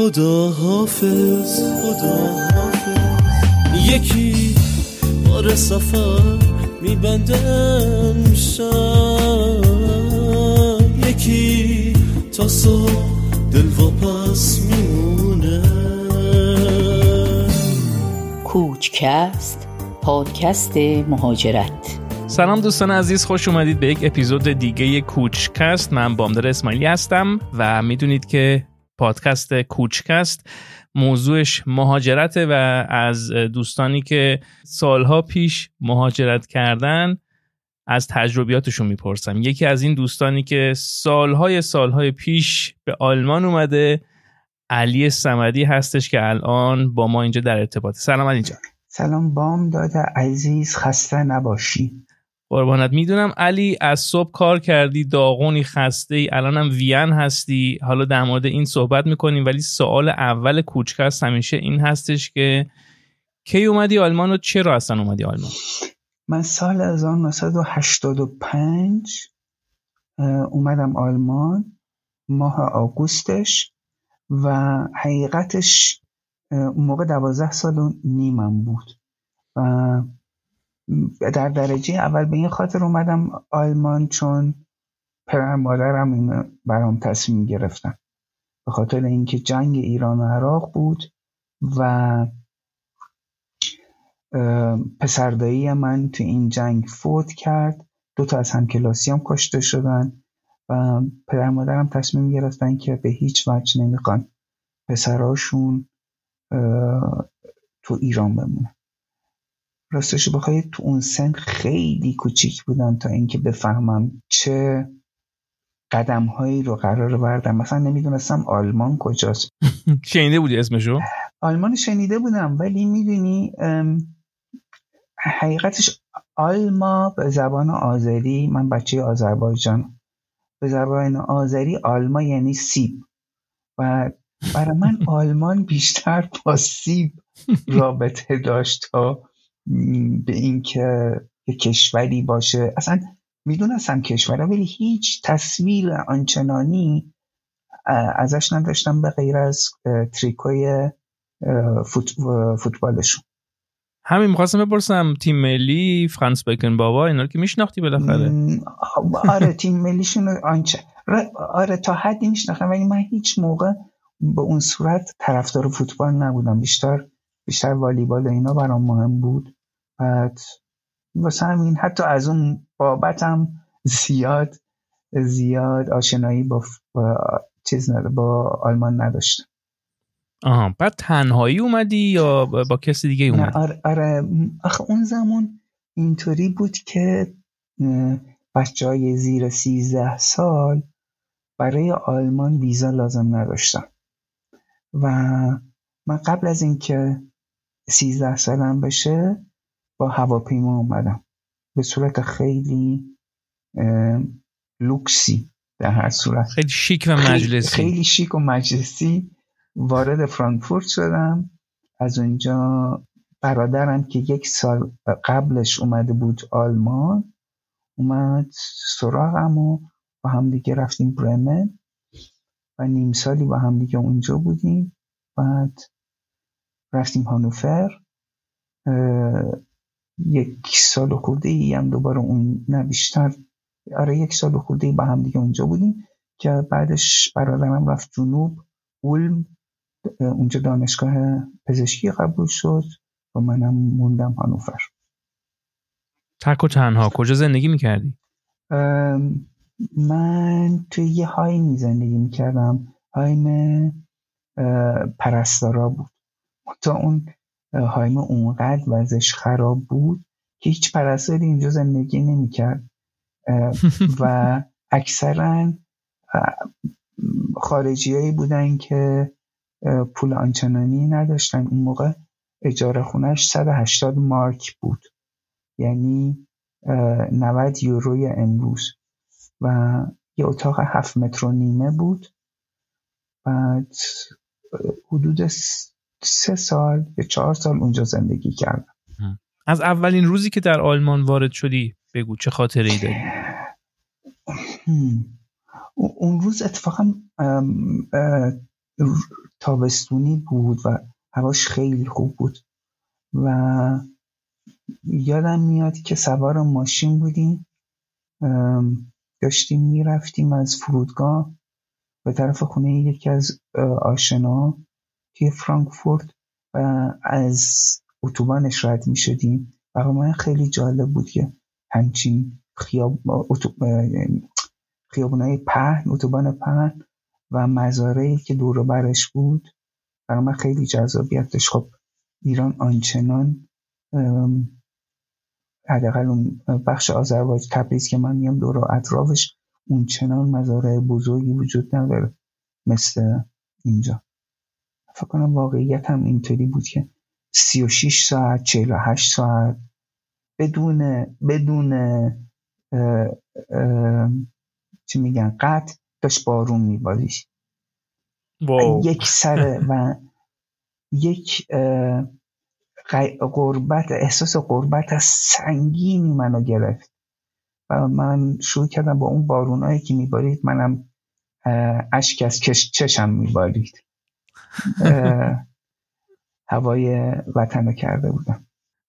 خدا حافظ خدا حافظ. یکی بار سفر میبندم شب. یکی تا صبح دل واپس میمونه. کوچکست پادکست مهاجرت. سلام دوستان عزیز خوش اومدید به یک اپیزود دیگه کوچکست من بامدار اسماعیلی هستم و می‌دونید که پادکست کوچکست. موضوعش مهاجرته و از دوستانی که سالها پیش مهاجرت کردن از تجربیاتشون می‌پرسم. یکی از این دوستانی که سالهای سالهای پیش به آلمان اومده علی سمدی هستش که الان با ما اینجا در ارتباط سلام علی جان. سلام بام داده عزیز خسته نباشی. قربانت. می‌دونم علی از صبح کار کردی داغونی خسته ای. الانم وین هستی. حالا در مورد این صحبت می‌کنیم ولی سوال اول کوچکست همیشه این هستش که کی اومدی آلمان و چرا اصلا اومدی آلمان؟ من سال 1985 اومدم آلمان. ماه آگوستش و حقیقتش اون موقع دوازده سال و نیمم بود. و در درجه اول به این خاطر اومدم آلمان چون پدرم مادرم این برام تصمیم گرفتن. به خاطر اینکه جنگ ایران و عراق بود و پسردایی من تو این جنگ فوت کرد. دو تا از همکلاسی هم کشته شدن و پدر مادرم تصمیم گرفتن که به هیچ وجه نمی‌خوان پسراشون تو ایران بمونه راستش بخوای تو اون سن خیلی کوچیک بودم تا اینکه بفهمم چه قدم هایی رو قرار بردم. مثلا نمی‌دونستم آلمان کجاست. شنیده بودی اسمشو؟ آلمان شنیده بودم ولی می‌دونی حقیقتش آلما به زبان آذری من بچه آذربایجان به زبان آذری آلما یعنی سیب. و برای من آلمان بیشتر با سیب رابطه داشت تا به اینکه یه کشوری باشه. اصلا می‌دونستم کشوره ولی هیچ تصویر آنچنانی ازش نداشتم به غیر از تریکوی فوت، فوتبالشون. همین می‌خواستم بپرسم تیم ملی فرانس بکن بابا اینا رو که میشناختی بالاخره؟ آره تیم ملیشون آنچه آره تا حدی میشناختم ولی من هیچ موقع به اون صورت طرفدار فوتبال نبودم. بیشتر بیشتر والیبال اینا برام مهم بود. بعد واسه همین حتی از اون بابتم زیاد زیاد آشنایی با, با چیز نداره با آلمان نداشتم. آها بعد تنهایی اومدی یا با کسی دیگه اومدی؟ آره, آره. آخه اون زمان اینطوری بود که بچه های زیر سیزده سال برای آلمان ویزا لازم نداشتن. و من قبل از اینکه سیزده سالم بشه با هواپیما اومدم. به صورت خیلی لوکسی در هر صورت. خیلی شیک و مجلسی. خیلی شیک و مجلسی. وارد فرانکفورت شدم. از اونجا برادرم که یک سال قبلش اومده بود آلمان اومد سراغم و با هم دیگه رفتیم برمن. و نیم سالی با هم دیگه اونجا بودیم. بعد رفتیم هانوفر. یک سال خورده ای هم دوباره اون نه بیشتر. آره یک سال خورده ای با هم دیگه اونجا بودیم که بعدش برادرم رفت جنوب. اولم اونجا دانشگاه پزشکی قبول شد و منم موندم هانوفر. تک و تنها کجا زندگی می‌کردی؟ من توی یه هایمی زندگی می‌کردم. هایم پرستارا بود. تا اون هایم اونقدر وزش خراب بود که هیچ پرستاری اینجا زندگی نمی‌کرد. و اکثرا خارجی هایی بودن که پول آنچنانی نداشتن. این موقع اجاره خونش 180 مارک بود. یعنی 90 یوروی امروز. و یه اتاق هفت متر و نیمه بود. بعد حدود سه سال یا چهار سال اونجا زندگی کردم. از اولین روزی که در آلمان وارد شدی بگو چه خاطره ای داری؟ اون روز اتفاقا تابستونی بود و هواش خیلی خوب بود و یادم میاد که سوار ماشین بودیم. داشتیم می‌رفتیم از فرودگاه به طرف خونه یکی از آشنا. توی فرانکفورت و از اتوبانش رد می شدیم برای من خیلی جالب بود که همچین خیاب خیابونای پهن اتوبان پهن و مزارعی که دور برش بود برای من خیلی جذابیت داشت. خب ایران آنچنان حداقل اون بخش آذربایج تبریز که من میام دور و اطرافش اون چنان مزارع بزرگی وجود نداره مثل اینجا. فکر کنم واقعیت هم اینطوری بود که 36 ساعت 48 ساعت بدون بدون چی میگن قطع داشت بارون میبارید یک سر و یک قربت احساس قربت از سنگینی منو گرفت. و من شروع کردم با اون بارونایی که میبارید منم اشک از چشم میبارید. هوای وطن رو کرده بودم.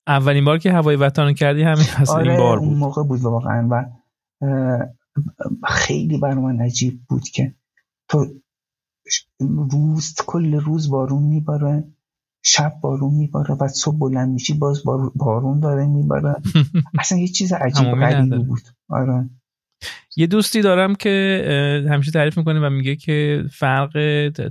اولین بار که هوای وطن رو کردی همین آره این بار بود. اون موقع بود واقعا و خیلی بر من عجیب بود که تو روز کل روز بارون میباره شب بارون میباره و صبح بلند میشی باز بارون داره میباره. اصلا یه چیز عجیب غریبی بود. آره. یه دوستی دارم که همیشه تعریف می‌کنه و میگه که فرق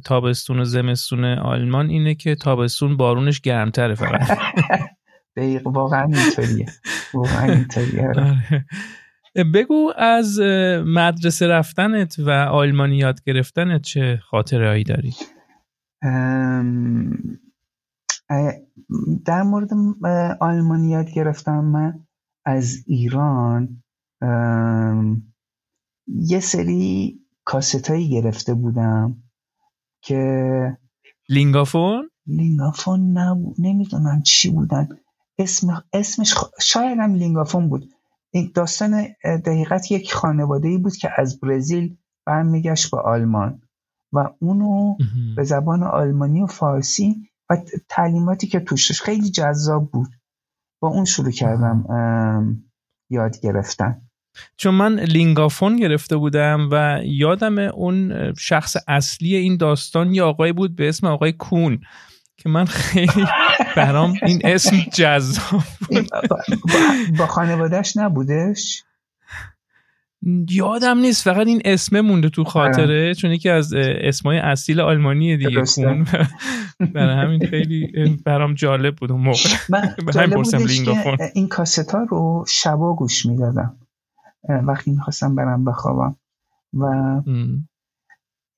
تابستون و زمستون آلمان اینه که تابستون بارونش گرمتره فقط دقیق واقعا اینطوریه واقعا اینطوریه آره. آره. بگو از مدرسه رفتنت و آلمانی یاد گرفتنت چه خاطره هایی داری؟ در مورد آلمانی یاد گرفتم من از ایران یه سری کاست هایی گرفته بودم که Linguaphone؟ Linguaphone نبود نمی‌دونم چی بودن. اسم اسمش شاید هم Linguaphone بود. این داستان در حقیقت یک خانواده ای بود که از برزیل برمیگشت به آلمان و اونو به زبان آلمانی و فارسی و تعلیماتی که توش خیلی جذاب بود با اون شروع کردم یاد گرفتن. چون من لینگافون گرفته بودم و یادم اون شخص اصلی این داستان یه آقای بود به اسم آقای کون که من خیلی برام این اسم جذاب بود. با خانوادهش نبودش؟ یادم نیست فقط این اسمه مونده تو خاطره چون یکی از اسمای اصیل آلمانی دیگه. کون برای همین خیلی برام جالب بود اون موقع. من جالب این کاستا رو شبا گوش می‌دادم. وقتی می‌خواستم برم بخوابم. و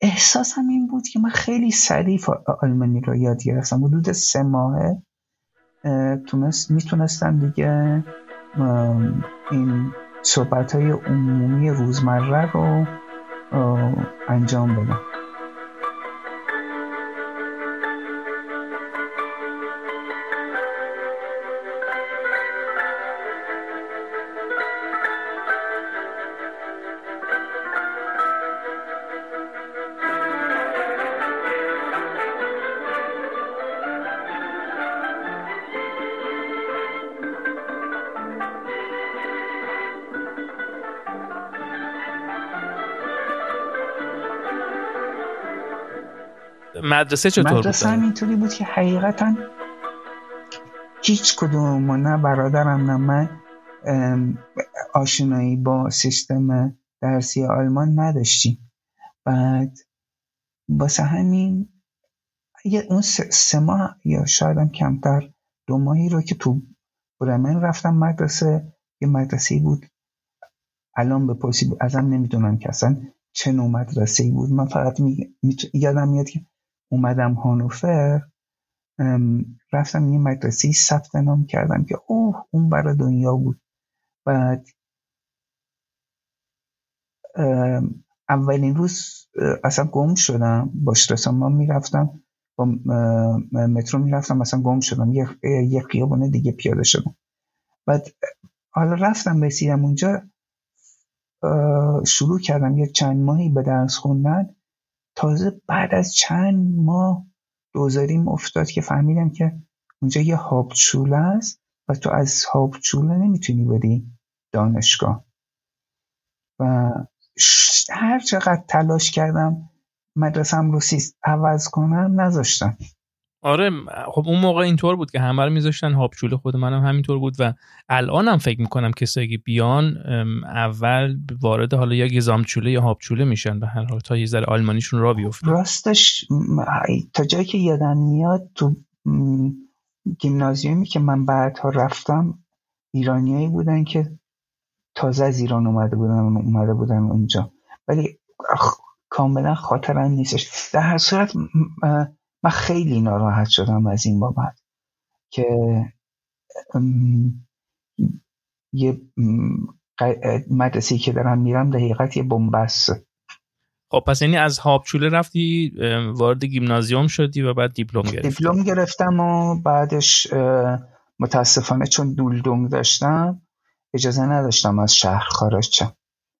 احساسم این بود که من خیلی سریع آلمانی رو یاد گرفتم. حدود سه ماهه. تونست می‌تونستم دیگه این صحبت های عمومی روزمره رو انجام بدم. مدرسه چطور مدرسه هم اینطوری بود که حقیقتا هیچ کدوم نه برادرم نه من آشنایی با سیستم درسی آلمان نداشتیم. بعد واسه همین اون سه ماه یا شاید هم کمتر دو ماهی رو که تو برمن رفتم مدرسه یه مدرسه بود. الان به پرسی ازم نمی‌دونم که اصلا چه نوع مدرسه بود. من فقط می... یادم میاد که اومدم هانوفر رفتم یه مدرسه ثبت نام کردم که اوه اون برای دنیا بود. بعد اولین روز اصلا گم شدم. باش رسان ما می‌رفتم با مترو می‌رفتم اصلا گم شدم. یه, یه دیگه پیاده شدم. بعد حالا رفتم رسیدم اونجا شروع کردم یه چند ماهی به درس خوندن. تازه بعد از چند ماه دوزاریم افتاد که فهمیدم که اونجا یه هابچوله است و تو از هابچوله نمی‌تونی بری دانشگاه. و هر چقدر تلاش کردم مدرسم رو سیست عوض کنم نذاشتم. آره خب اون موقع اینطور بود که همه رو میذاشتن هاپچوله خود منم همینطور بود و الانم فکر می‌کنم کسایی که بیان اول وارد حالا یا گزامچوله یا هاپچوله میشن به هر حال تا یه ذره آلمانیشون را بیفته. راستش تا جایی که یادم میاد تو گیمنازیومی که من بعدها رفتم ایرانیایی بودن که تازه از ایران اومده بودن اومده بودن اونجا. ولی کاملا خاطرم نیستش. در هر صورت من خیلی ناراحت شدم از این بابت که یه مدرسی که دارم میرم در حقیقت یه بنبست خب پس یعنی از هابچوله رفتی وارد گیمنازیوم شدی و بعد دیپلم گرفتی. دیپلم گرفتم و بعدش متاسفانه چون دولدونگ داشتم اجازه نداشتم از شهر خارج شم.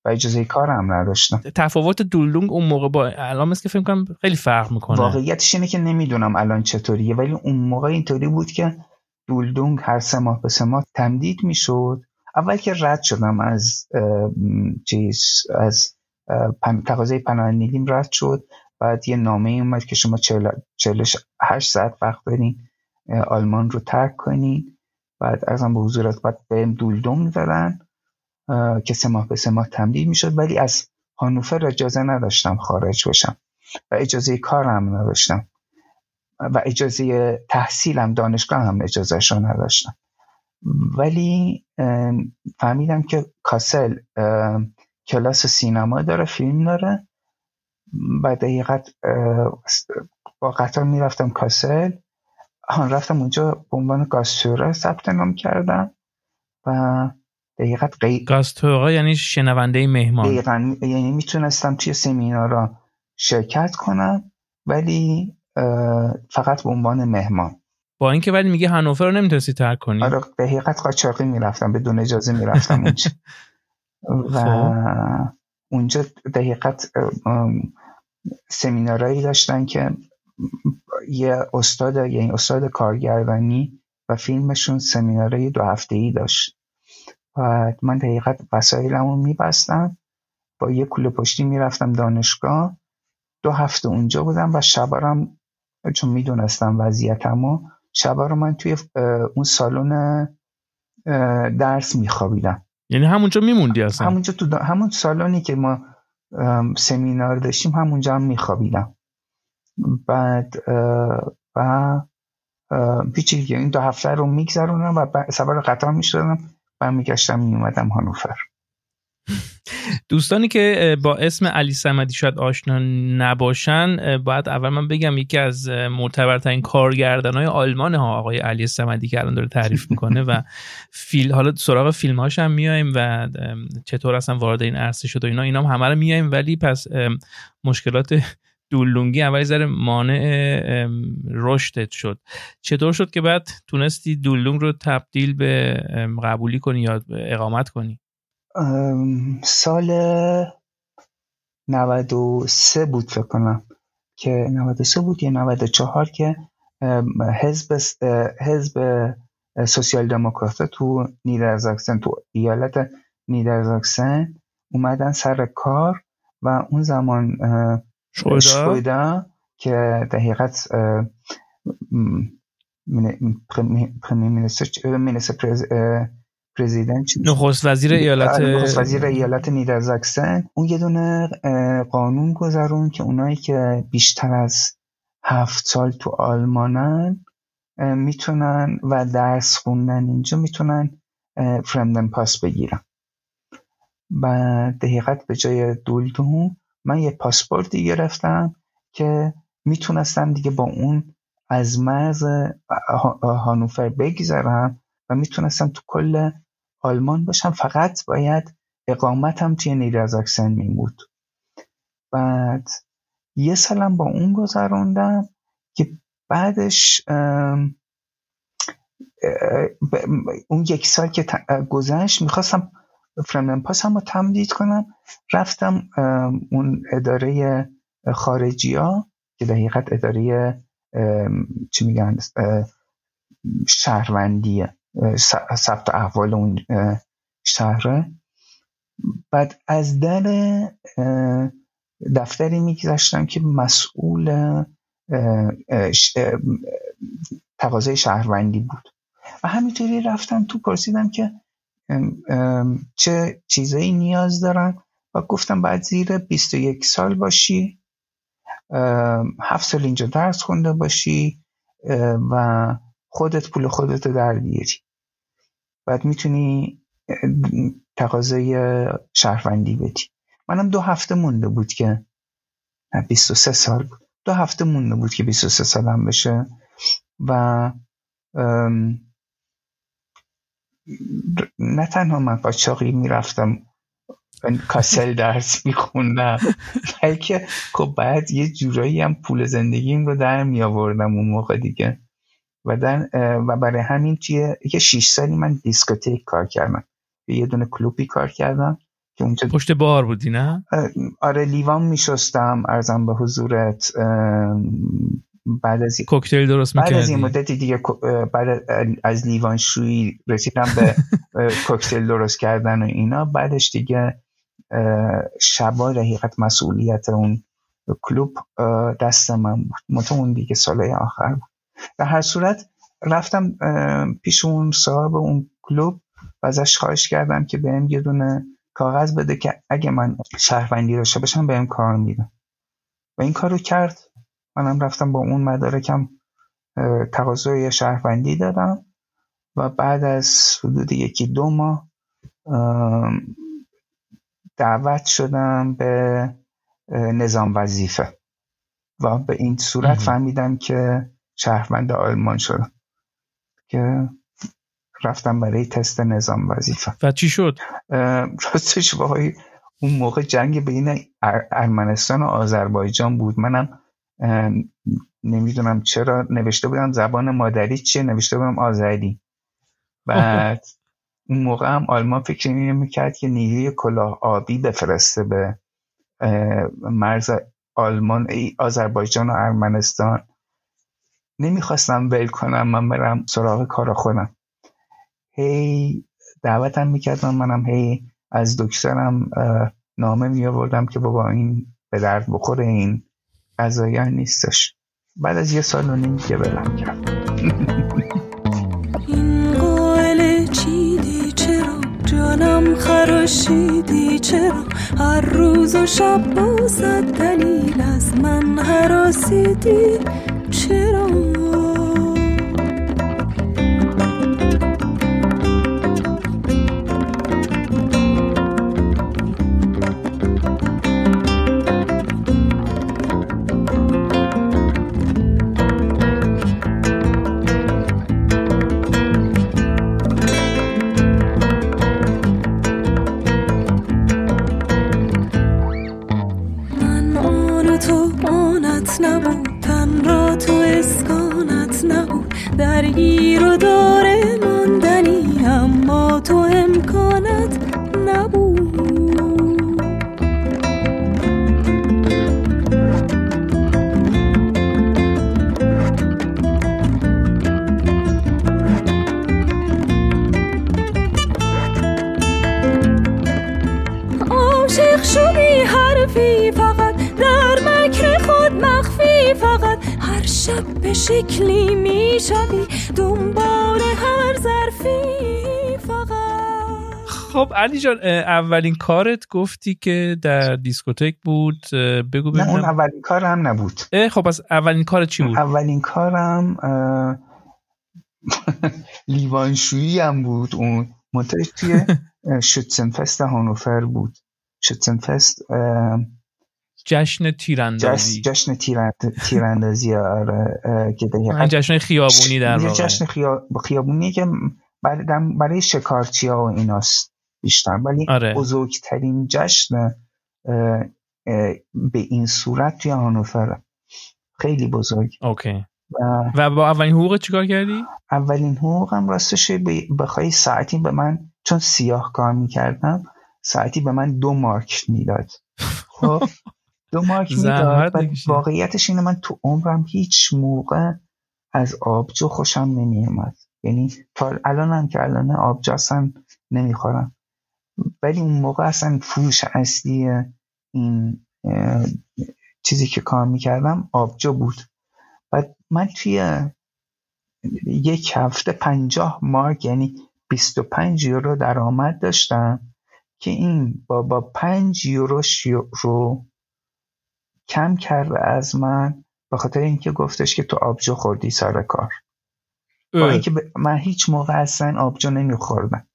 و اجازه کار هم نداشتم. تفاوت دولدونگ اون موقع با الان که فکر کنم خیلی فرق می‌کنه. واقعیتش اینه که نمی‌دونم الان چطوریه ولی اون موقع اینطوری بود که دولدونگ هر سه ماه به سه ماه تمدید می‌شد. اول که رد شدم از چیز از تقاضای پناه رد شد. بعد یه نامه اومد که شما 48 ساعت وقت دارین آلمان رو ترک کنین. بعد ازم به حضورت بعد بهم دولدونگ دادن که سه ماه به سه ماه تمدید می‌شد ولی از هانوفر اجازه نداشتم خارج بشم و اجازه کار هم نداشتم و اجازه تحصیلم دانشگاه هم اجازه رو نداشتم. ولی فهمیدم که کاسل کلاس سینما داره فیلم داره. و دقیقت با قطار می‌رفتم کاسل. هان رفتم اونجا به عنوان گاستوره ثبت نام کردم و دقیقت قی... گاستورا یعنی شنونده مهمان. دقیقا یعنی می‌تونستم توی سمینارا شرکت کنم ولی فقط به عنوان مهمان. با اینکه ولی میگه هانوفر رو نمی‌تونستی ترک کنی؟ آره به حقیقت قاچاقی می‌رفتم بدون اجازه می‌رفتم اونجا. و خب. اونجا دقیقت سمینارایی داشتن که یه استاد یعنی استاد کارگردانی و فیلمشون سمینارای دو هفته ای داشت. و من دقیقت وسایلم رو میبستم. با یه کوله پشتی می‌رفتم دانشگاه. دو هفته اونجا بودم و شبارم چون می‌دونستم وضعیتم و شبا رو من توی اون سالن درس میخوابیدم. یعنی همونجا میموندی اصلا؟ همونجا تو همون سالنی که ما سمینار داشتیم همونجا هم میخوابیدم. بعد و پیچی این دو هفته رو میگذرونم و سوار قطار می‌شدم. برمیگشتم میومدم هانوفر. دوستانی که با اسم علی سمدی شاید آشنا نباشن باید اول من بگم یکی از معتبرترین کارگردان های آلمان ها آقای علی سمدی که الان داره تعریف می‌کنه و فیل حالا سراغ فیلم هاش هم میایم و چطور اصلا وارد این عرصه شد و اینا اینا هم همه رو میایم ولی پس مشکلات دولونگی اولی ذره مانع رشدت شد. چطور شد که بعد تونستی دولونگ رو تبدیل به قبولی کنی یا اقامت کنی؟ سال 93 بود فکر کنم که 93 بود یا 94 که حزب حزب سوسیال دموکرات تو نیدرزاکسن تو ایالت نیدرزاکسن اومدن سر کار و اون زمان شویدا؟ که در حقیقت پرزیدنت نخست وزیر ایالت آره، نخست وزیر ایالت نیدرزاکسن اون یه دونه قانون گذرون که اونایی که بیشتر از هفت سال تو آلمانن می‌تونن و درس خوندن اینجا می‌تونن فرندن پاس بگیرن. و دقیقت به جای دولدون من یه پاسپورتی گرفتم که می‌تونستم دیگه با اون از مرز هانوفر بگذرم و می‌تونستم تو کل آلمان باشم. فقط باید اقامتم توی نیدرزاکسن میمود بعد یه سالم با اون گذروندم که بعدش اون یک سال که گذشت می‌خواستم فرمن پاس هم رو تمدید کنم. رفتم اون اداره خارجی ها که در حقیقت اداره چی میگن شهروندیه ثبت احوال اون شهره. بعد از در دفتری میگذشتم که مسئول تقاضای شهروندی بود. و همینطوری رفتم تو پرسیدم که چه چیزایی نیاز دارن؟ و گفتم بعد زیر 21 سال باشی هفت سال اینجا درس خونده باشی و خودت پول خودت در بیاری. بعد می‌تونی تقاضای شهروندی بدی. منم دو هفته مونده بود که 23 سال بود. دو هفته مونده بود که 23 سالم بشه و نه تنها من قاچاقی می‌رفتم کاسل درس میخوندم بلکه خب بعد یه جورایی هم پول زندگیم رو در می آوردم اون موقع دیگه و, در و برای همین توی یه شیش سالی من دیسکوتیک کار کردم یه دونه کلوپی کار کردم که اونجا پشت بار بودی نه؟ آره لیوان میشستم ارزم به حضورت بعد از کوکتل درست بعد از این مدتی دیگه بعد از لیوان شویی رسیدم به کوکتل درست کردن و اینا. بعدش دیگه شبا حقیقت مسئولیت اون کلوب دست من بود. متو اون دیگه ساله آخر بود. در هر صورت رفتم پیش اون صاحب اون کلوب و ازش خواهش کردم که بهم یه دونه کاغذ بده که اگه من شهروندی داشته باشم بهم کار میدم و این کارو کرد. منم رفتم با اون مدارکم تقاضای شهروندی دادم و بعد از حدود یکی دو ماه دعوت شدم به نظام وظیفه و به این صورت فهمیدم که شهروند آلمان شدم که رفتم برای تست نظام وظیفه. و چی شد؟ راستش وای اون موقع جنگ بین ارمنستان و آذربایجان بود. منم نمی‌دونم چرا نوشته بودم زبان مادری چیه نوشته بودم آذری بعد اون موقع هم آلمان فکر اینو می‌کرد که نیروی کلاه آبی بفرسته به مرز آلمان آذربایجان و ارمنستان. نمی‌خواستم ول کنم من برم سراغ کار خودم. هی دعوتم می‌کردم منم هی از دکترم نامه می آوردم که بابا این به درد بخوره این قضایی نیستش. بعد از یه سال و نیم که بلم کرد این قائل چیدی؟ چرا جانم خراشیدی؟ چرا هر روز و شب بازد دلیل از من حراسیدی؟ چرا درگیر و ما شکلی می‌شوی. دنبال هر ظرفی فقط. خب علی جان اولین کارت گفتی که در دیسکوتک بود. بگو نه اون اولین کار هم نبود. خب از اولین کارت چی بود؟ اولین کارم لیوانشویی هم بود اون. منتج توی شتسنفست هانوفر بود. شتسنفست جشن تیراندازی. جشن تیراندازی آره که جشن خیابونی در واقع. جشن خیابونی که برای شکارچی ها و ایناست بیشتر. ولی آره. بزرگترین جشن به این صورت توی هانوفر. خیلی بزرگ. اوکی. و, و با اولین حقوق چیکار کردی؟ اولین حقوقم راستش بخوای ساعتی به من چون سیاه کار می‌کردم ساعتی به من دو مارک می‌داد. خب؟ دو مارک می‌داد. واقعیتش اینه من تو عمرم هیچ موقع از آبجو خوشم نمیومد یعنی تا الان هم که الان آبجو اصلا نمی‌خورم. ولی اون موقع اصلا فروش اصلی این چیزی که کار می‌کردم آبجو بود. و من توی یک هفته پنجاه مارک یعنی 25 یورو درآمد داشتم که این با با 5 یورو رو کم کرده از من به خاطر اینکه گفتش که تو آبجو خوردی سر کار. با اینکه ب- من هیچ موقع اصلا آبجو نمیخوردم.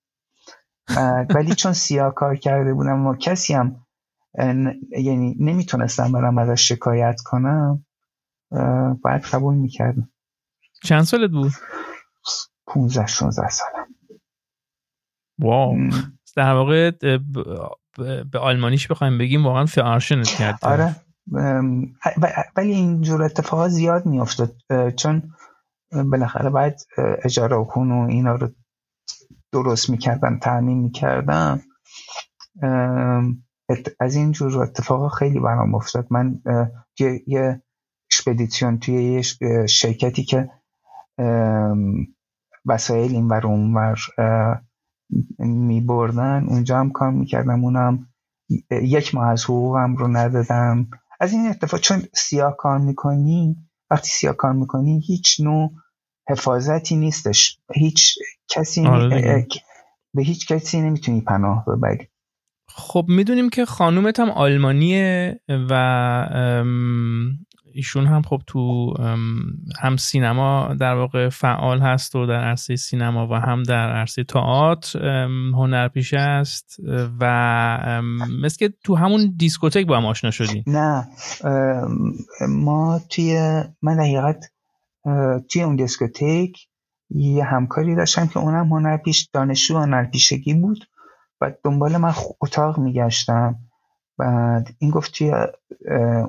ولی چون سیاه کار کرده بودم و کسی هم ن- یعنی نمی‌تونستم برم ازش شکایت کنم باید قبول می‌کردم. چند سالت بود؟ 15 16 سالم. واو. در واقع به آلمانیش بخوایم بگیم واقعا فعارشنت کرد. آره. ولی اینجور اتفاقات زیاد میافتاد چون بالاخره باید اجاره خون و اینا رو درست می‌کردن تعمین می‌کردم از این جور اتفاقا خیلی برام افتاد. من یه, یه توی یه شرکتی که وسایل این ور اون ور می بردن اونجا هم کار می‌کردم. اونم یک ماه از حقوقم رو ندادم. از این اتفاق چون سیاه کار می‌کنی وقتی سیاه کار می‌کنی هیچ نوع حفاظتی نیستش. هیچ کسی آره به هیچ کسی نمی‌تونی پناه ببری. خب می‌دونیم که خانومت هم آلمانیه و ایشون هم خب تو هم سینما در واقع فعال هست و در عرصه سینما و هم در عرصه تئاتر هنرپیشه است و مثل که تو همون دیسکوتک با هم آشنا شدیم نه ما توی من حقیقت توی اون دیسکوتک یه همکاری داشتم که اونم هنرپیش دانشجو هنرپیشگی بود و دنبال من اتاق میگشتم. بعد این گفت توی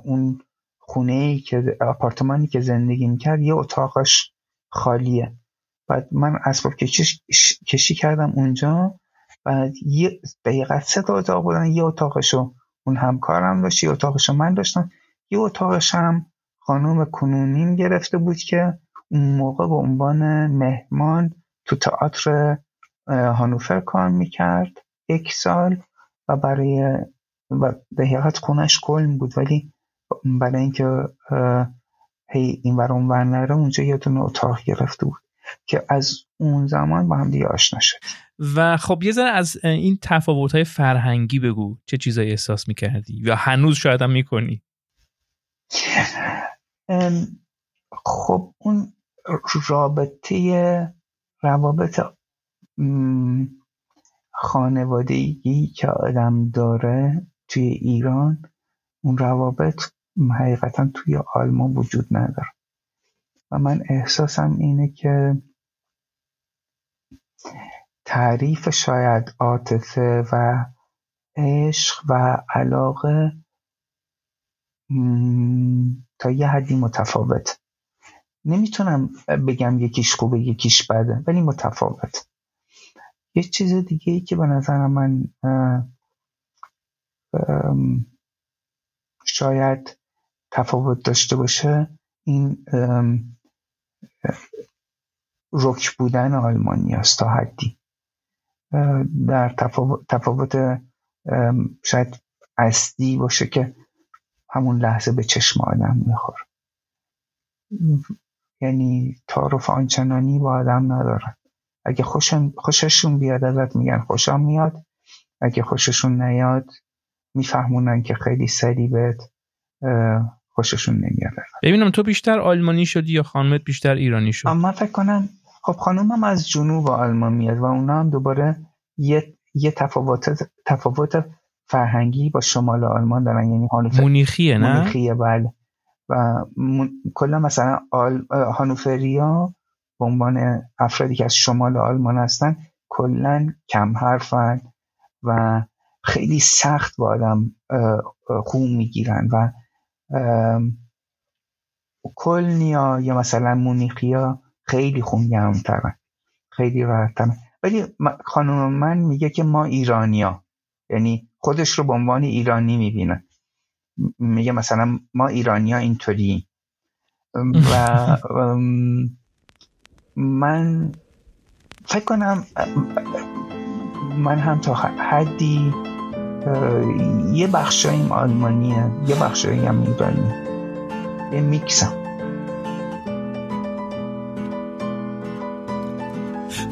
اون خونه ای که آپارتمانی که زندگی می‌کرد یه اتاقش خالیه. بعد من اسباب کشی, کشی کردم اونجا. بعد یه دقیقه سه تا اتاق بودن. یه اتاقشو اون همکارم داشت یه اتاقشو من داشتم. یه اتاقش هم خانوم کنونیم گرفته بود که اون موقع به عنوان مهمان تو تئاتر هانوفر کار می‌کرد. یک سال و برای و به حقیقت خونش کلن بود. ولی برای اینکه هی این ور اون ور نره اونجا یه دونه اتاق گرفته بود که از اون زمان با هم دیگه آشنا شد و خب یه ذره از این تفاوت های فرهنگی بگو. چه چیزایی احساس می‌کردی؟ یا هنوز شاید هم می‌کنی؟ خب اون رابطه روابط خانوادگی که آدم داره توی ایران اون روابط حقیقتا توی آلمان وجود نداره. و من احساسم اینه که تعریف شاید عاطفه و عشق و علاقه تا یه حدی متفاوت. نمی‌تونم بگم یکیش خوبه یکیش بده ولی متفاوت. یه چیز دیگه ای که به نظر من شاید تفاوت داشته باشه این رک بودن آلمانی است تا حدی. در تفاوت, تفاوت شاید اصلی باشه که همون لحظه به چشم آدم می‌خوره. یعنی تعارف آنچنانی با آدم ندارن. اگه خوششون بیاد ازت میگن خوشم میاد. اگه خوششون نیاد میفهمونن که خیلی سریع بهت خوششون نمیاد ببینم تو بیشتر آلمانی شدی یا خانمت بیشتر ایرانی شد؟ اما من فکر کنم خب خانومم از جنوب آلمان میاد و اونا هم دوباره یه یه تفاوت تفاوت فرهنگی با شمال آلمان دارن. یعنی هانوفر مونیخیه نه؟ مونیخیه بله. و مون- کلا مثلا آل... هانوفریا به عنوان افرادی که از شمال آلمان هستن کلا کم حرفن و خیلی سخت با آدم خون می‌گیرن و کلنیا یا مثلا مونیخیا خیلی خونگرمترن خیلی راحتترن. ولی خانم من میگه که ما ایرانیا. یعنی خودش رو به عنوان ایرانی می‌بینه. میگه مثلا ما ایرانی ها اینطوری و من فکر کنم من هم تا حدی یه بخشاییم آلمانیه یه بخشایی هم ایرانی یه میکسم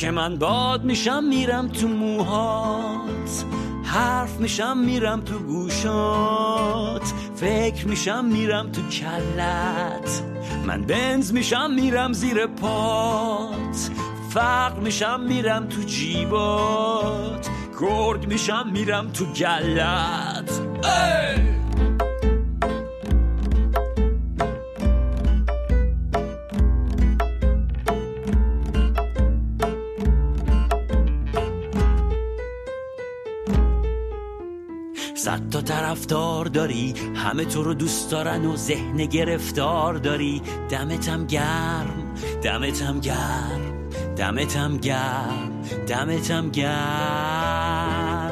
که من باد میشم میرم تو موهات. حرف میشم میرم تو گوشات. فکر میشم میرم تو کلت. من بنز میشم میرم زیر پات. فقر میشم میرم تو جیبات. گرگ میشم میرم تو گلت. ای! صد تا طرفدار داری. همه تو رو دوست دارن و ذهن گرفتار داری. دمتم گرم دمتم گرم دمتم گرم دمتم گرم.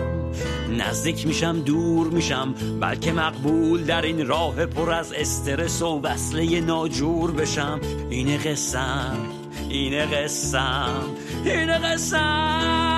نزدیک میشم دور میشم بلکه مقبول در این راه پر از استرس و وصله ناجور بشم. اینه قسم اینه قسم اینه قسم.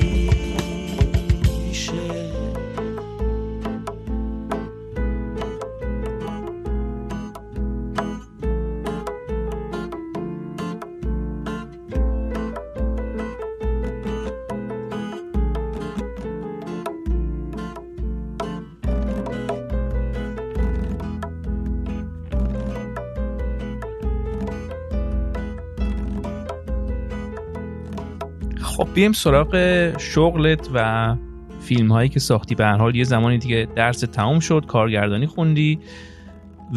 خب بیایم سراغ شغلت و فیلم هایی که ساختی. به هر حال یه زمانی دیگه درس تمام شد کارگردانی خوندی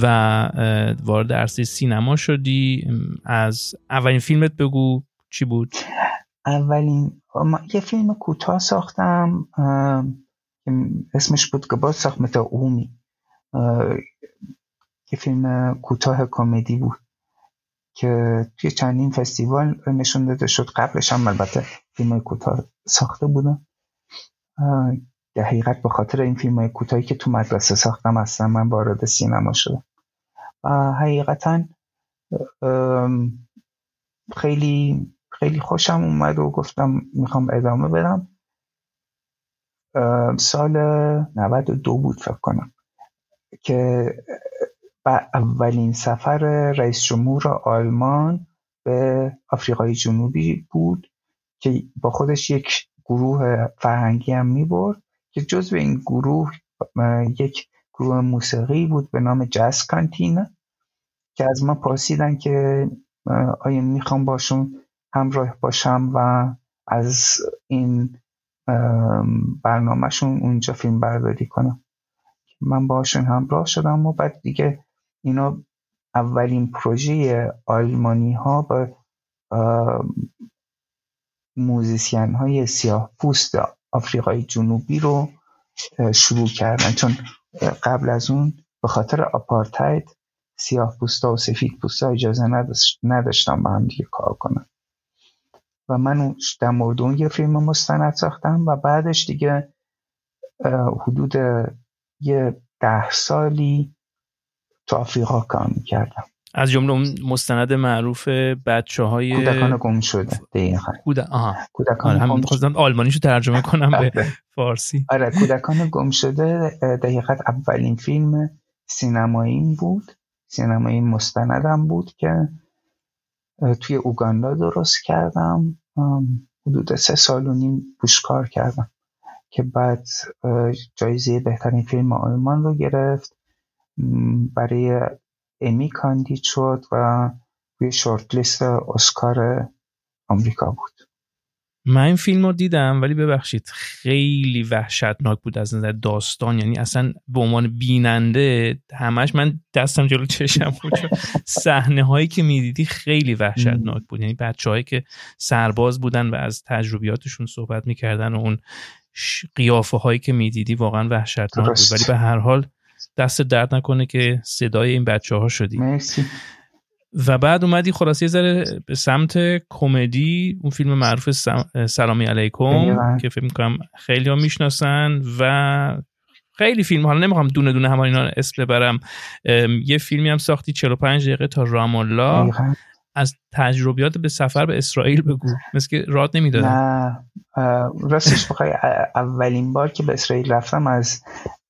و وارد عرصه سینما شدی. از اولین فیلمت بگو چی بود؟ اولین یه فیلم کوتاه ساختم اسمش بود که باز ساخت اومی. اه، یه فیلم کوتاه کمدی بود که توی چندین فستیوال نشون داده شد. قبلش هم البته فیلم های کوتاه ساخته بودم در حقیقت به خاطر این فیلم های کوتاهی که تو مدرسه ساختم اصلا من وارد سینما شدم. و حقیقتا خیلی خیلی خوشم اومد و گفتم می‌خوام ادامه بدم. سال 92 بود فکر کنم که اولین سفر رئیس جمهور آلمان به آفریقای جنوبی بود. که با خودش یک گروه فرهنگی هم می برد که جزو این گروه یک گروه موسیقی بود به نام جاز کانتینا که از ما پرسیدن که آیا می‌خوام باشون همراه باشم و از این ام، برنامهشون اونجا فیلم برداری کنم. من باشون همراه شدم و بعد دیگه اینا اولین پروژه آلمانی ها به موزیسین های سیاه پوست آفریقای جنوبی رو شروع کردن. چون قبل از اون به خاطر آپارتاید سیاه پوستا و سفید پوستا اجازه نداشت- نداشتن با هم دیگه کار کنن. و من در مورد اون یه فیلم مستند ساختم و بعدش دیگه حدود یه ده سالی تو آفریقا کار می‌کردم. از جمله اون مستند معروف بچه های کودکان گم شده. دقیقا. آها. کودکان آره، هم گم آلمانیشو ترجمه کنم به آره. فارسی. آره کودکان گم شده دقیقا اولین فیلم سینمایی بود. سینمایی مستندم بود که توی اوگاندا درست کردم. حدود سه سال و نیم روش کار کردم که بعد جایزه بهترین فیلم آلمان رو گرفت. برای امی کاندید شد و روی شورت لیست اسکار آمریکا بود. من این فیلم رو دیدم ولی ببخشید خیلی وحشتناک بود از نظر داستان. یعنی اصلا به عنوان بیننده همش من دستم جلو چشم بود. صحنه هایی که می‌دیدی خیلی وحشتناک بود. یعنی بچه هایی که سرباز بودن و از تجربیاتشون صحبت می‌کردن و اون قیافه هایی که می‌دیدی واقعا وحشتناک بود. ولی به هر حال دست درد نکنه که صدای این بچه ها شدی. مرسی. و بعد اومدی خلاصه یه ذره به سمت کمدی اون فیلم معروف سم- سلامی علیکم. که فکر می‌کنم خیلی ها می‌شناسن و خیلی فیلم حالا نمی‌خوام دونه دونه همه اینا اسم ببرم. یه فیلمی هم ساختی 45 دقیقه تا رام الله. دقیقاً. از تجربیات به سفر به اسرائیل بگو. مثل که راد نمی‌دادن نه. راستش بخوای اولین بار که به اسرائیل رفتم از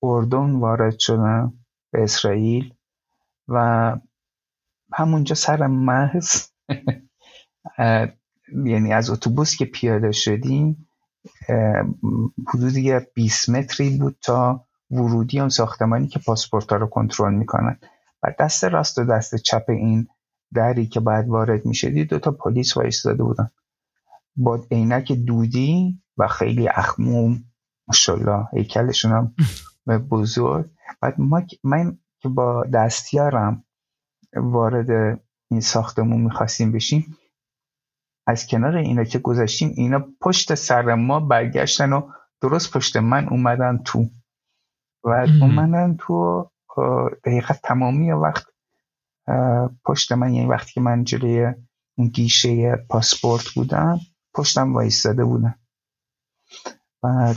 اردن وارد شدم به اسرائیل و همونجا سر محض یعنی از اتوبوس که پیاده شدیم حدود یه 20 متری بود تا ورودی اون ساختمانی که پاسپورت ها رو کنترل می‌کنن. و دست راست و دست چپ این دری که بعد وارد می‌شدی دو تا پلیس وایستاده بودن. با عینک دودی و خیلی اخموم ماشاءالله هیکلشون هم بزرگ. بعد ما من که با دستیارم وارد این ساختمون می‌خواستیم بشیم از کنار اینا که گذاشتیم اینا پشت سر ما برگشتن و درست پشت من اومدن تو. و اومدن تو دقیقا تمامی وقت پشت من یعنی وقتی که من جلوی اون گیشه پاسپورت بودم پشتم وایستاده بودن بعد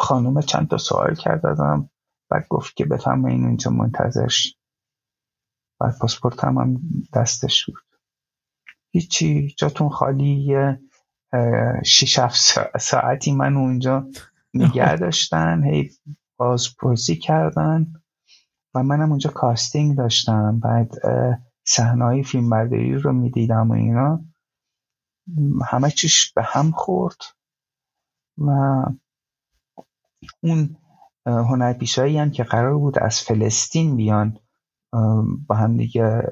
خانوم چند تا سوال کرد ازم بعد گفت که بفرمایین اینجا منتظرش. بعد پاسپورت هم, هم دستش بود. هیچی جاتون خالی شیش هفت ساعتی من اونجا نگه داشتن هی بازپرسی کردن و منم اونجا کاستینگ داشتم. بعد صحنه‌های فیلم برداری رو می‌دیدم و اینا. همه چیش به هم خورد و اون هنرپیشایی هم که قرار بود از فلسطین بیان با هم دیگه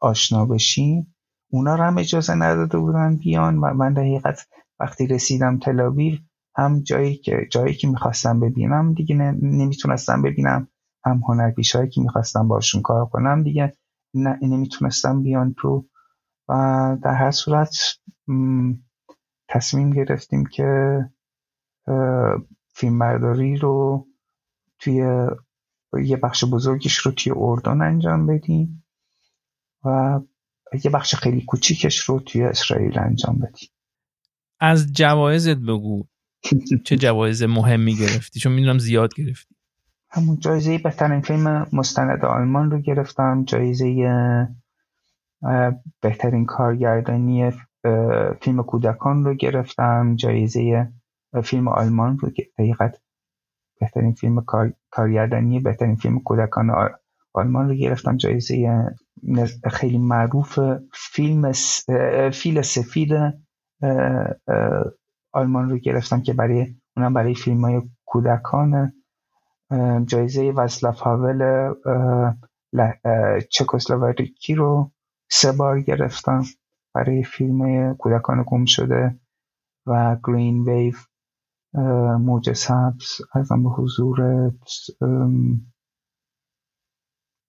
آشنا بشیم اونا رو هم اجازه نداده بودن بیان و من در حقیقت وقتی رسیدم تلاویو هم جایی که جایی که می‌خواستم ببینم دیگه نمی‌تونستم ببینم. هم هنرپیشایی که می‌خواستم باشون کار کنم دیگه نمی‌تونستم بیان تو. و در هر صورت تصمیم گرفتیم که فیلم برداری رو توی یه بخش بزرگش رو توی اردن انجام بدیم و یه بخش خیلی کوچیکش رو توی اسرائیل انجام بدیم. از جوایزت بگو. چه جوایز مهمی گرفتی؟ چون می‌دونم زیاد گرفتی. همون جایزه بهترین فیلم مستند آلمان رو گرفتم. جایزه بهترین کارگردانی فیلم کودکان رو گرفتم. جایزه فیلم آلمان رو دقیقت بهترین فیلم کارگردانی بهترین فیلم کودکان آلمان رو گرفتم. جایزه خیلی معروف فیلم فیل سفید آلمان رو گرفتم که برای اونم برای فیلم های کودکان جایزه وسلاف هاول چکسلواکی رو سه بار گرفتم برای فیلم کودکان گم شده و گرین ویو موج سبز ارزم به حضورت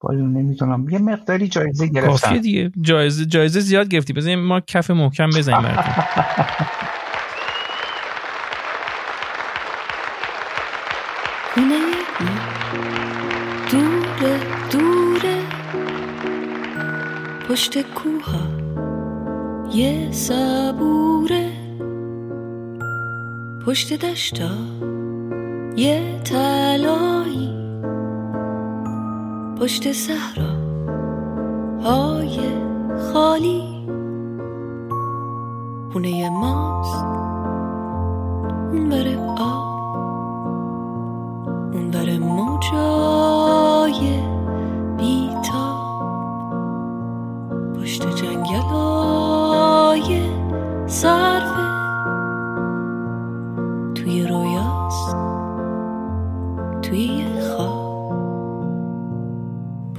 بالا نمی‌دونم. یه مقداری جایزه گرفتم. کافیه دیگه. جایزه جایزه زیاد گرفتی. بزنیم ما کف محکم بزنیم خونه دوره دوره پشت کوها یه صبوره پشت دشتا یه تلایی پشت صحرا های خالی. خونه ماست. اون بره آب. اون بره موجای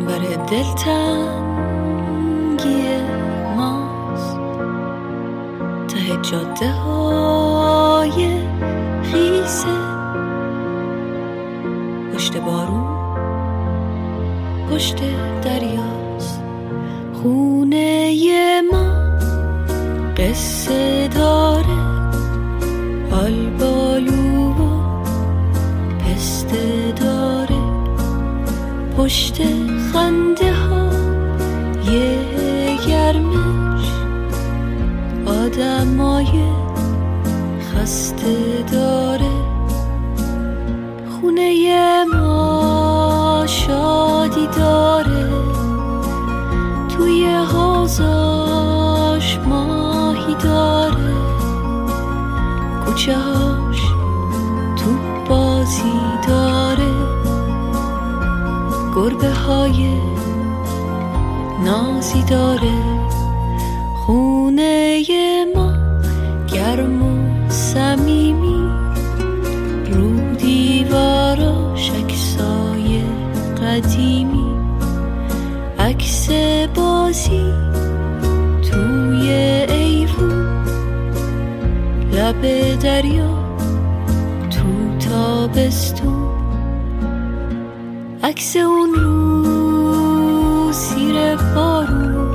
اونور دلتنگی ماست. ته جاده های خیسه. پشت بارون پشت دریاست. خونه ما قصه داره. آلبالو و پسته داره. پشت آدمای خسته داره. خونه ما شادی داره. توی حوزاش ماهی داره. کوچه تو بازی داره. گربه های نازی داره. لب دریا تو تابستون. عکس اون رو سیر بارون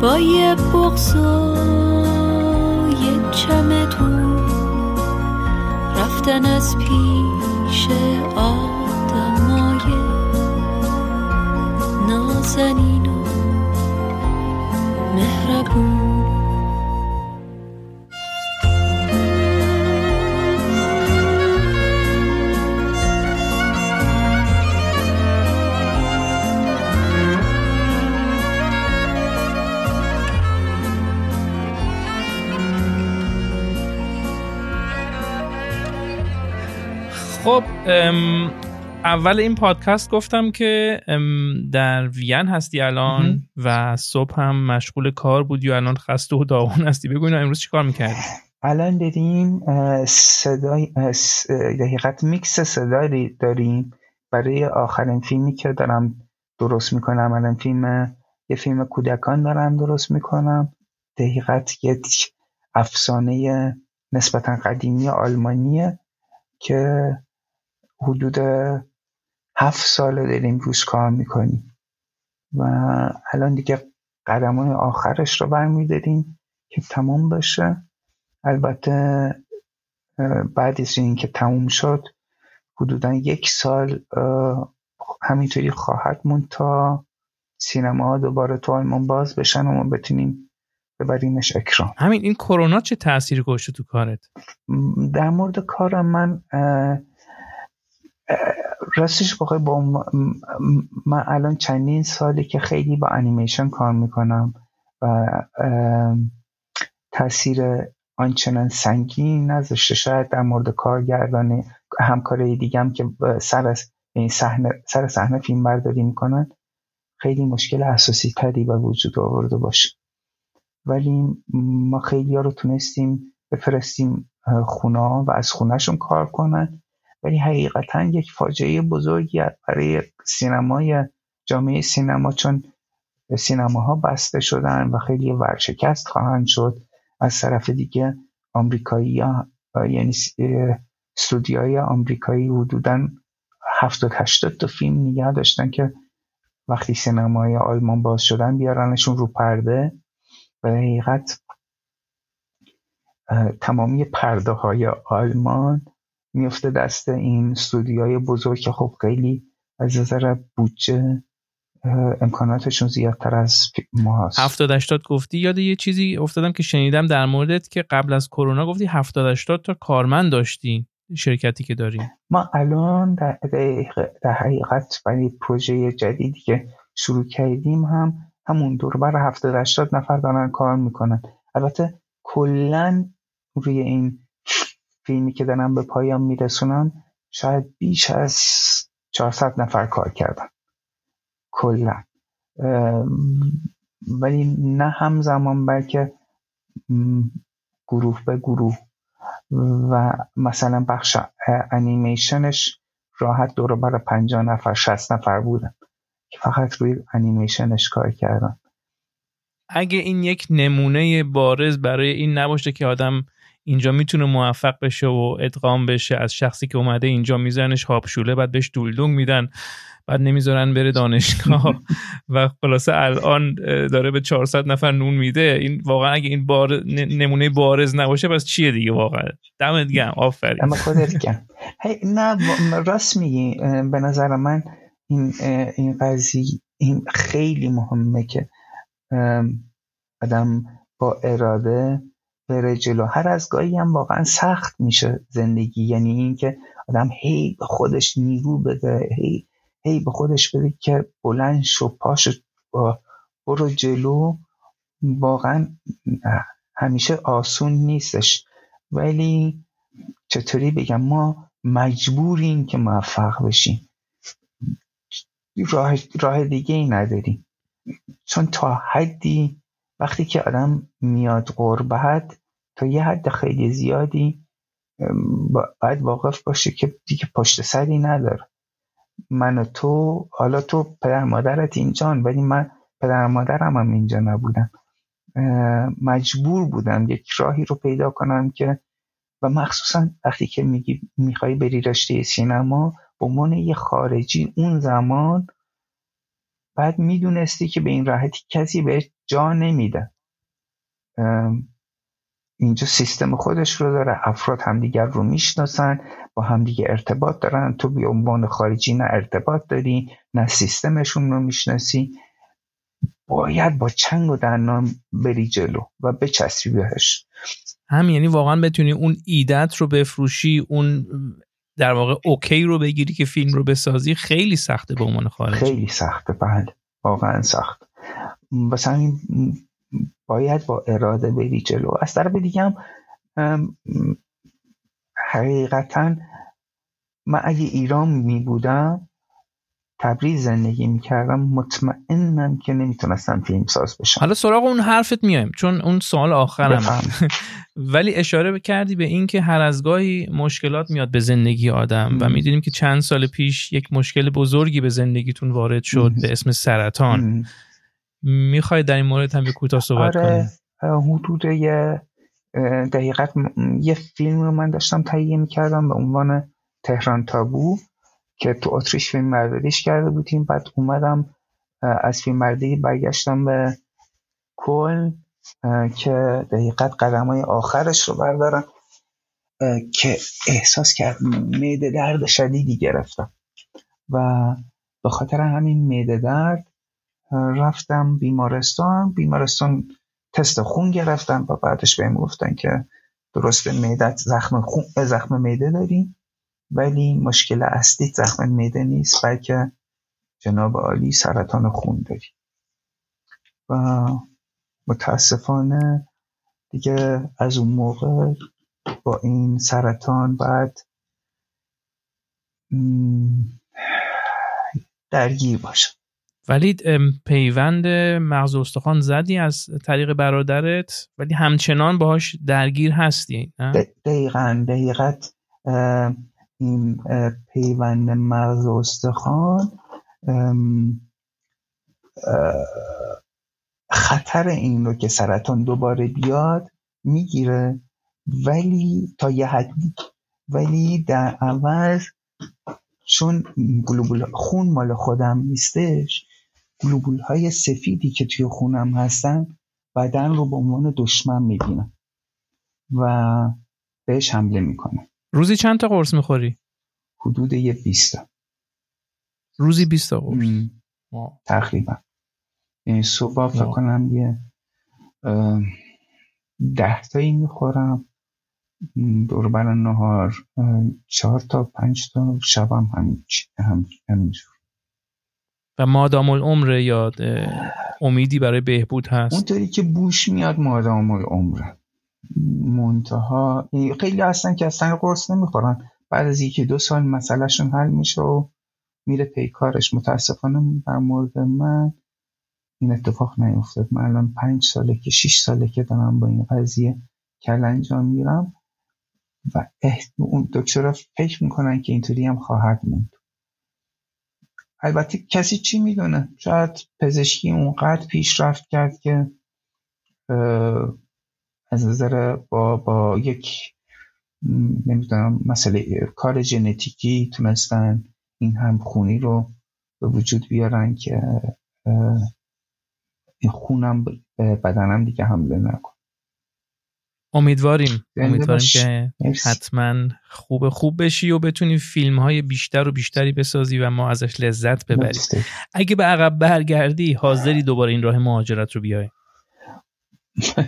با یه بغز و یه چمدون. رفتن از پیش آدمای نازنین. خب اول این پادکست گفتم که در وین هستی الان. و صبح هم مشغول کار بودی و الان خسته و داغون هستی. بگو امروز چی کار می‌کردی؟ الان داریم صدای حقیقت میکس صدایی داریم. برای آخرین فیلمی که دارم درست می‌کنم. الان فیلم یه فیلم کودکان دارم درست می‌کنم. در حقیقت یک افسانه نسبتا قدیمی آلمانیه که حدود هفت ساله داریم روش کار می‌کنیم. و الان دیگه قدم آخرش رو برمیداریم که تمام بشه. البته بعد از اینکه تموم شد حدودا یک سال همینطوری خواهد موند تا سینما دوباره تو آلمان باز بشن و ما بتونیم ببریمش اکران. همین این کرونا چه تاثیری گذاشته تو کارت؟ در مورد کارم من راستش بخوای با من الان چندین سالی که خیلی با انیمیشن کار می‌کنم و تاثیر آنچنان سنگین نذاشته شاید در مورد کارگردان همکارای دیگم که سر از صحنه سر صحنه فیلم برداری می‌کنن خیلی مشکل اساسی تری به وجود آورده باشه. ولی ما خیلی ها رو تونستیم بفرستیم خونه و از خونهشون کار کنن. ولی حقیقتا یک فاجعه بزرگی برای سینمای جامعه سینما چون سینماها بسته شدن و خیلی ورشکست خواهند شد از طرف دیگه آمریکایی یعنی استودیوهای آمریکایی حدودا 70 80 تا فیلم نگه داشتن که وقتی سینمای آلمان باز شدن بیارنشون رو پرده. و حقیقت تمامی پرده های آلمان میفته دست این استودیوهای بزرگ که خب خیلی از نظر بودجه امکاناتشون زیادتر از ما هست. 70 80 گفتی؟ یاد یه چیزی افتادم که شنیدم در موردت که قبل از کرونا گفتی 70 80 تا کارمند داشتی شرکتی که داری. ما الان در, در حقیقت برای پروژه جدیدی که شروع کردیم هم همون دور بر 70 80 نفر دارن کار می‌کنن. البته کلا روی این فیلمی که دارم به پایان میرسونم شاید بیش از 400 نفر کار کردن. کلا. ولی نه همزمان بلکه گروه به گروه. و مثلا بخش انیمیشنش راحت دور بر 50 نفر 60 نفر بودن که فقط روی انیمیشنش کار کردن. اگه این یک نمونه بارز برای این نباشه که آدم اینجا می‌تونه موفق بشه و ادغام بشه. از شخصی که اومده اینجا میزنش هاپشوله بعد بهش دولدونگ میدن بعد نمی‌ذارن بره دانشگاه. و خلاصه الان داره به 400 نفر نون میده. این واقعا اگه این بار نمونه بارز نباشه پس چیه دیگه واقعا؟ دمت گرم. آفرین. اما خودت گرم. نه راست میگی. به نظر من این این قضیه این خیلی مهمه که آدم با اراده بره جلو. هر از گاهی هم واقعا سخت میشه زندگی. یعنی اینکه آدم هی به خودش نیرو بده هی هی به خودش بده که بلند شو پاشو برو جلو. واقعا همیشه آسون نیستش. ولی چطوری بگم؟ ما مجبوریم که موفق بشیم. راه, راه دیگه ای نداریم. چون تا حدی وقتی که آدم میاد قربت تا یه حد خیلی زیادی باید واقف باشه که دیگه پشت سری نداره. من و تو حالا تو پدر مادرت اینجان ولی من پدر مادرم هم اینجا نبودم. مجبور بودم یک راهی رو پیدا کنم که و مخصوصا وقتی که میگی می‌خوای بری رشته سینما به عنوان یه خارجی اون زمان بعد می‌دونستی که به این راحتی کسی به جا نمیده. اینجا سیستم خودش رو داره. افراد همدیگر رو می‌شناسن با همدیگه ارتباط دارن. تو به عنوان خارجی نه ارتباط داری نه سیستمشون رو می‌شناسی. باید با چنگ و دندان بری جلو و بچسبی بهش. هم یعنی واقعا بتونی اون ایدت رو بفروشی اون در واقع اوکی رو بگیری که فیلم رو بسازی خیلی سخته به عنوان خارجی. خیلی سخته بله. واقعا سخت واسه همین باید با اراده بری جلو. از طرف دیگه هم حقیقتا من اگه ایران می بودم تبریز زندگی می‌کردم. مطمئنم که نمی‌تونستم فیلم ساز بشم. حالا سراغ اون حرفت میایم چون اون سوال آخرم ولی اشاره کردی به این که هر از گاهی مشکلات میاد به زندگی آدم و می‌دونیم که چند سال پیش یک مشکل بزرگی به زندگیتون وارد شد به اسم سرطان. می‌خوای در این مورد هم به کوتاه صحبت آره حدود یه دقیقت یه فیلم رو من داشتم تهیه می‌کردم به عنوان تهران تابو که تو اتریش فیلم برداریش کرده بودیم. بعد اومدم از فیلم برداری برگشتم به کل که دقیقت قدم های آخرش رو بردارم که احساس کرد میده درد شدیدی گرفتم. و به خاطر همین میده درد رفتم بیمارستان. بیمارستان تست خون گرفتم و بعدش بهم گفتن که درست معدت زخم خون زخم معده داری ولی مشکل اصلی زخم معده نیست بلکه جناب عالی سرطان خون داری. و متاسفانه دیگه از اون موقع با این سرطان بعد درگیر باشم. ولی پیوند مغز استخوان زدی از طریق برادرت؟ ولی همچنان باهاش درگیر هستی دقیقا دقیقت این پیوند مغز استخوان خطر این رو که سرطان دوباره بیاد می‌گیره. ولی تا یه حدی ولی در عوض چون گلوبول خون مال خودم نیستش گلوبول های سفیدی که توی خونم هستن بدن رو به عنوان دشمن می‌بینم و بهش حمله می‌کنم. روزی چند تا قرص می‌خوری؟ حدود یه بیستا روزی 20 تا قرص. تقریبا. یعنی صبح فکر. کنم یه ده تایی می‌خورم. دور نهار چهار تا پنج تا شبم هم همینجور. و مادام العمر یا اه، امیدی برای بهبود هست؟ اونطوری که بوش میاد مادام العمره منتها خیلی هستن که اصلا قرص نمی‌خورن. بعد از یکی دو سال مسئلهشون حل میشه و میره پی کارش. متاسفانه در مورد من این اتفاق نیفتاد. من الان پنج ساله که شیش ساله که دارم با این قضیه کلنجان میرم و اون دکترها فکر می‌کنن که اینطوری هم خواهد موند. البته کسی چی می‌دونه؟ شاید پزشکی اونقدر پیشرفت کرد که از نظر با, با یک نمی‌دونم مسئله کار ژنتیکی تونستن این هم خونی رو به وجود بیارن که این خونم به بدنم دیگه حمله نکن امیدواریم. امیدواریم. که مرسی. حتما خوب خوب بشی و بتونی فیلم های بیشتر و بیشتری بسازی و ما ازش لذت ببریم. مرسی. اگه به عقب برگردی حاضری دوباره این راه مهاجرت رو بیای.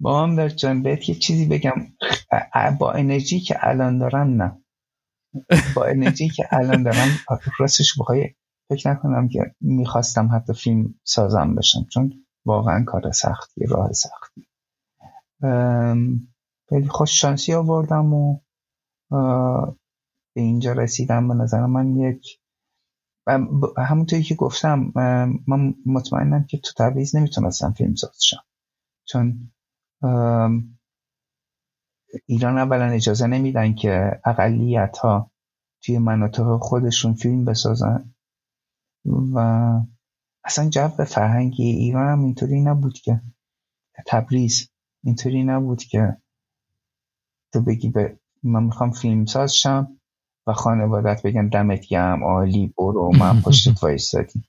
با هم در جان بهت یه چیزی بگم. با انرژی که الان دارم نه. با انرژی که الان دارم راستش بخوای فکر نکنم که می‌خواستم حتی فیلم سازم بشم چون واقعا کار سختی راه سختی ام، خیلی خوش شانسی آوردم و به اینجا رسیدم. به نظر من یک همونطوری که گفتم من مطمئنم که تو تبریز نمی‌تونستم فیلم ساز شم چون ایران اولا اجازه نمیدن که اقلیت ها توی مناطق خودشون فیلم بسازن و اصلا جو فرهنگی ایران هم اینطوری نبود که تبریز. اینطوری نبود که تو بگی به من می‌خوام فیلم ساز شم و خانوادت بگن دمت گرم عالی برو من پشتت وایستادیم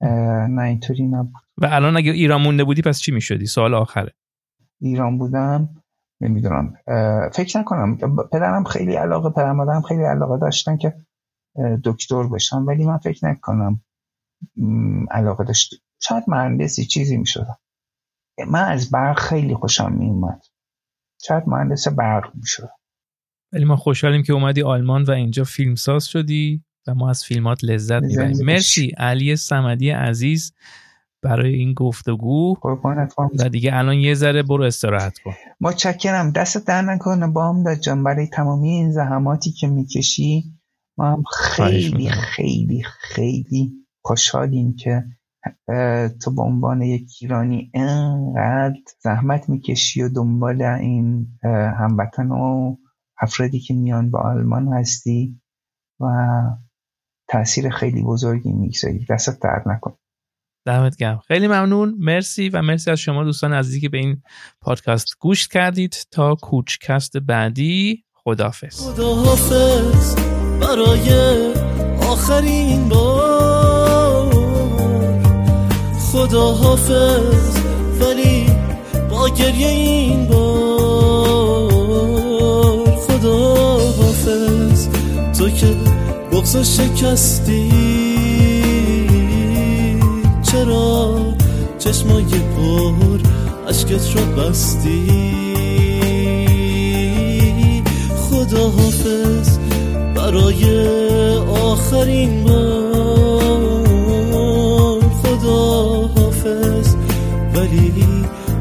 اه، نه اینطوری نبود. و الان اگه ایران مونده بودی پس چی می‌شدی؟ سوال آخره. ایران بودم نمی‌دونم. فکر نکنم. پدرم خیلی علاقه پدر مادرم خیلی علاقه داشتن که دکتر بشن ولی من فکر نکنم علاقه داشت. شاید مهندسی چیزی می‌شدم من از برق خیلی خوشم میومد. شاید مهندس برق می‌شدم ولی ما خوشحالیم که اومدی آلمان و اینجا فیلمساز شدی و ما از فیلمات لذت می‌بریم. مرسی علی سمدی عزیز برای این گفتگو. و دیگه الان یه ذره برو استراحت کن. متشکرم. دست در نکنه. با جان. برای تمامی این زحماتی که می‌کشی ما هم خیلی. خیلی خیلی خوشحالیم که تو به عنوان یک ایرانی انقدر زحمت می‌کشی و دنبال این هموطن و افرادی که میان به آلمان هستی و تاثیر خیلی بزرگی می‌گذاری. دستت درد نکن دمت گرم. خیلی ممنون. مرسی و مرسی از شما دوستان عزیزی که به این پادکست گوش کردید. تا کوچکست بعدی خدافظ خداحافظ. برای آخرین بار. خداحافظ ولی با گریه این بار خداحافظ تو که بغز شکستی چرا چشمای پر عشقت رو بستی؟ خداحافظ برای آخرین بار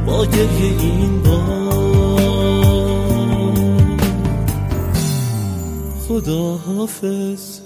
با گریه این بار. خداحافظ